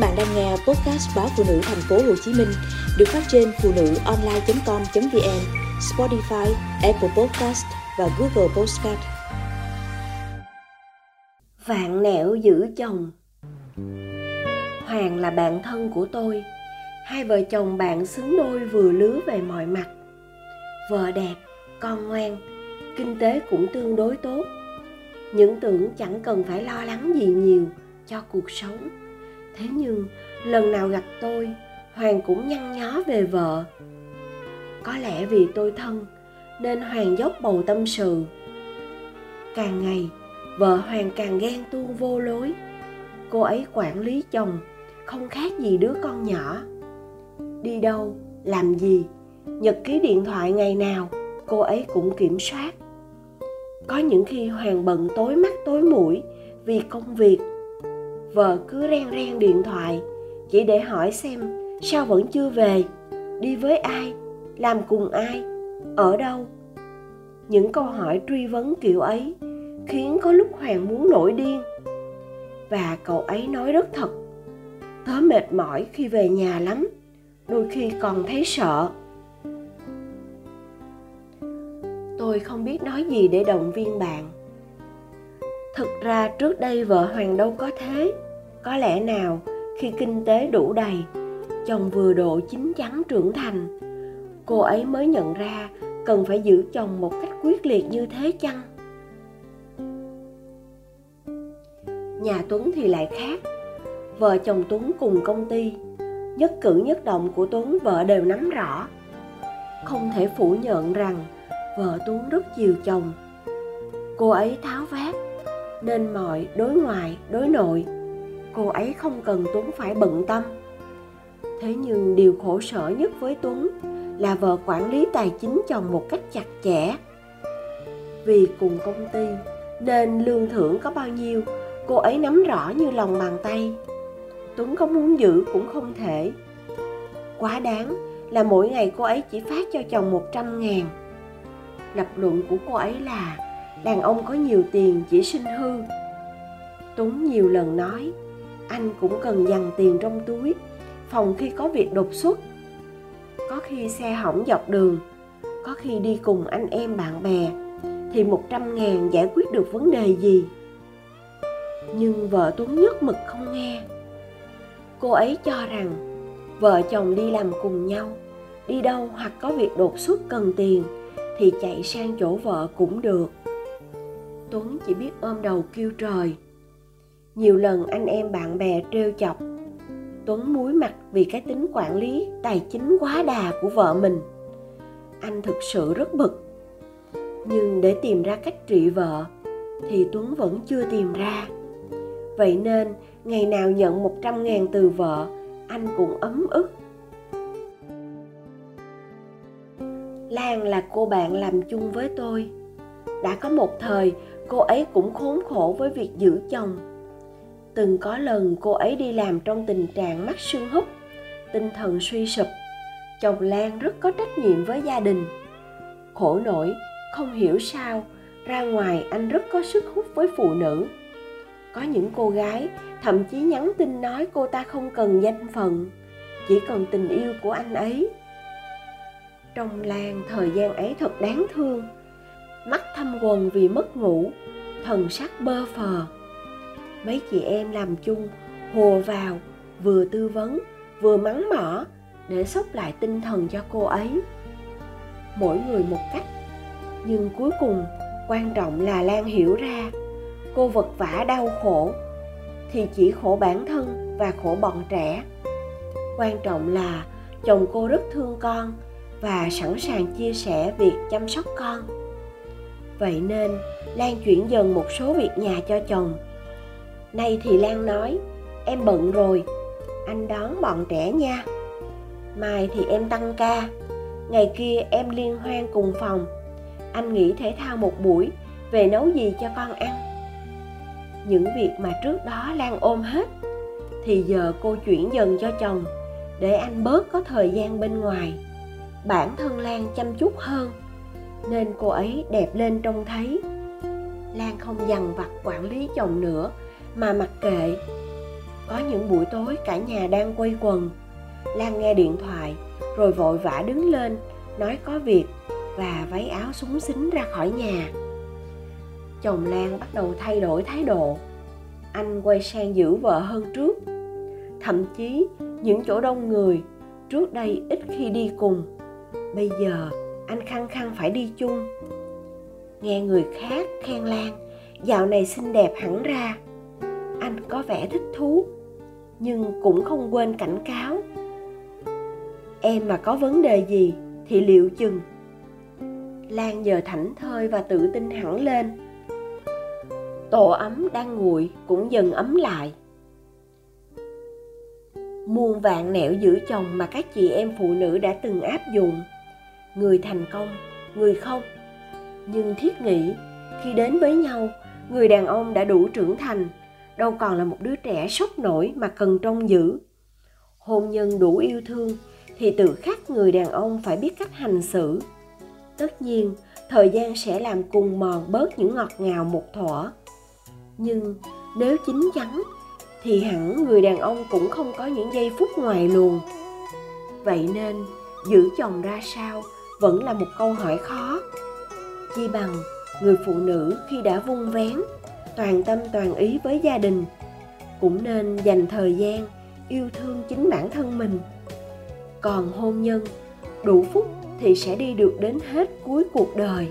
bạn đang nghe podcast báo phụ nữ thành phố Hồ Chí Minh được phát trên phụ nữ online.com.vn, Spotify, Apple Podcast và Google Podcast. Vạn nẻo giữ chồng. Hoàng là bạn thân của tôi. Hai vợ chồng bạn xứng đôi vừa lứa về mọi mặt. Vợ đẹp, con ngoan, kinh tế cũng tương đối tốt. Những tưởng chẳng cần phải lo lắng gì nhiều cho cuộc sống thế nhưng, lần nào gặp tôi, hoàng cũng nhăn nhó về vợ. Có lẽ vì tôi thân, nên hoàng dốc bầu tâm sự. Càng ngày, vợ hoàng càng ghen tuông vô lối. Cô ấy quản lý chồng, không khác gì đứa con nhỏ. Đi đâu, làm gì, nhật ký điện thoại ngày nào, cô ấy cũng kiểm soát. Có những khi hoàng bận tối mắt tối mũi vì công việc vợ cứ ren ren điện thoại, chỉ để hỏi xem sao vẫn chưa về, đi với ai, làm cùng ai, ở đâu. Những câu hỏi truy vấn kiểu ấy khiến có lúc hoàng muốn nổi điên. Và cậu ấy nói rất thật, tớ mệt mỏi khi về nhà lắm, đôi khi còn thấy sợ. Tôi không biết nói gì để động viên bạn thực ra trước đây vợ hoàng đâu có thế. Có lẽ nào, khi kinh tế đủ đầy, chồng vừa độ chín chắn trưởng thành, cô ấy mới nhận ra cần phải giữ chồng một cách quyết liệt như thế chăng? Nhà tuấn thì lại khác. Vợ chồng tuấn cùng công ty, nhất cử nhất động của tuấn vợ đều nắm rõ. Không thể phủ nhận rằng vợ tuấn rất chiều chồng. Cô ấy tháo vát nên mọi, đối ngoại, đối nội. Cô ấy không cần tuấn phải bận tâm. Thế nhưng điều khổ sở nhất với tuấn là vợ quản lý tài chính chồng một cách chặt chẽ. Vì cùng công ty nên lương thưởng có bao nhiêu, cô ấy nắm rõ như lòng bàn tay. Tuấn có muốn giữ cũng không thể. Quá đáng là mỗi ngày cô ấy chỉ phát cho chồng một trăm ngàn. Lập luận của cô ấy là đàn ông có nhiều tiền chỉ sinh hư. Tuấn nhiều lần nói, anh cũng cần dằn tiền trong túi, phòng khi có việc đột xuất. Có khi xe hỏng dọc đường, có khi đi cùng anh em bạn bè, thì một trăm ngàn giải quyết được vấn đề gì? Nhưng vợ tuấn nhất mực không nghe. Cô ấy cho rằng vợ chồng đi làm cùng nhau, đi đâu hoặc có việc đột xuất cần tiền thì chạy sang chỗ vợ cũng được tuấn chỉ biết ôm đầu kêu trời. Nhiều lần anh em bạn bè trêu chọc. Tuấn muối mặt vì cái tính quản lý tài chính quá đà của vợ mình. Anh thực sự rất bực. Nhưng để tìm ra cách trị vợ, thì tuấn vẫn chưa tìm ra. Vậy nên, ngày nào nhận một trăm ngàn từ vợ, anh cũng ấm ức. Lan là cô bạn làm chung với tôi. Đã có một thời cô ấy cũng khốn khổ với việc giữ chồng. Từng có lần cô ấy đi làm trong tình trạng mắt sưng húp, tinh thần suy sụp, chồng lan rất có trách nhiệm với gia đình. Khổ nổi không hiểu sao, ra ngoài anh rất có sức hút với phụ nữ. Có những cô gái, thậm chí nhắn tin nói cô ta không cần danh phận, chỉ cần tình yêu của anh ấy. Trong lan, thời gian ấy thật đáng thương mắt thâm quần vì mất ngủ, thần sắc bơ phờ. Mấy chị em làm chung hùa vào, vừa tư vấn, vừa mắng mỏ, để sốc lại tinh thần cho cô ấy. Mỗi người một cách, nhưng cuối cùng, quan trọng là lan hiểu ra, cô vật vả đau khổ, thì chỉ khổ bản thân và khổ bọn trẻ. Quan trọng là chồng cô rất thương con và sẵn sàng chia sẻ việc chăm sóc con vậy nên, lan chuyển dần một số việc nhà cho chồng. Nay thì lan nói, em bận rồi, anh đón bọn trẻ nha. Mai thì em tăng ca, ngày kia em liên hoan cùng phòng. Anh nghỉ thể thao một buổi, về nấu gì cho con ăn? Những việc mà trước đó lan ôm hết, thì giờ cô chuyển dần cho chồng, để anh bớt có thời gian bên ngoài. Bản thân lan chăm chút hơn nên cô ấy đẹp lên trông thấy. Lan không dằn vặt quản lý chồng nữa, mà mặc kệ. Có những buổi tối cả nhà đang quây quần. Lan nghe điện thoại, rồi vội vã đứng lên, nói có việc và váy áo súng xính ra khỏi nhà. Chồng lan bắt đầu thay đổi thái độ. Anh quay sang giữ vợ hơn trước. Thậm chí, những chỗ đông người, trước đây ít khi đi cùng. Bây giờ anh khăng khăng phải đi chung. Nghe người khác khen lan, dạo này xinh đẹp hẳn ra. Anh có vẻ thích thú, nhưng cũng không quên cảnh cáo. Em mà có vấn đề gì thì liệu chừng. Lan giờ thảnh thơi và tự tin hẳn lên. Tổ ấm đang nguội cũng dần ấm lại. Muôn vạn nẻo giữ chồng mà các chị em phụ nữ đã từng áp dụng người thành công, người không. Nhưng thiết nghĩ, khi đến với nhau, người đàn ông đã đủ trưởng thành, đâu còn là một đứa trẻ sốc nổi mà cần trông giữ. Hôn nhân đủ yêu thương, thì tự khắc người đàn ông phải biết cách hành xử. Tất nhiên, thời gian sẽ làm cùng mòn bớt những ngọt ngào một thuở nhưng nếu chín chắn, thì hẳn người đàn ông cũng không có những giây phút ngoài luồng. Vậy nên, giữ chồng ra sao vẫn là một câu hỏi khó. Chi bằng, người phụ nữ khi đã vung vén, toàn tâm toàn ý với gia đình, cũng nên dành thời gian yêu thương chính bản thân mình. Còn hôn nhân, đủ phúc thì sẽ đi được đến hết cuối cuộc đời.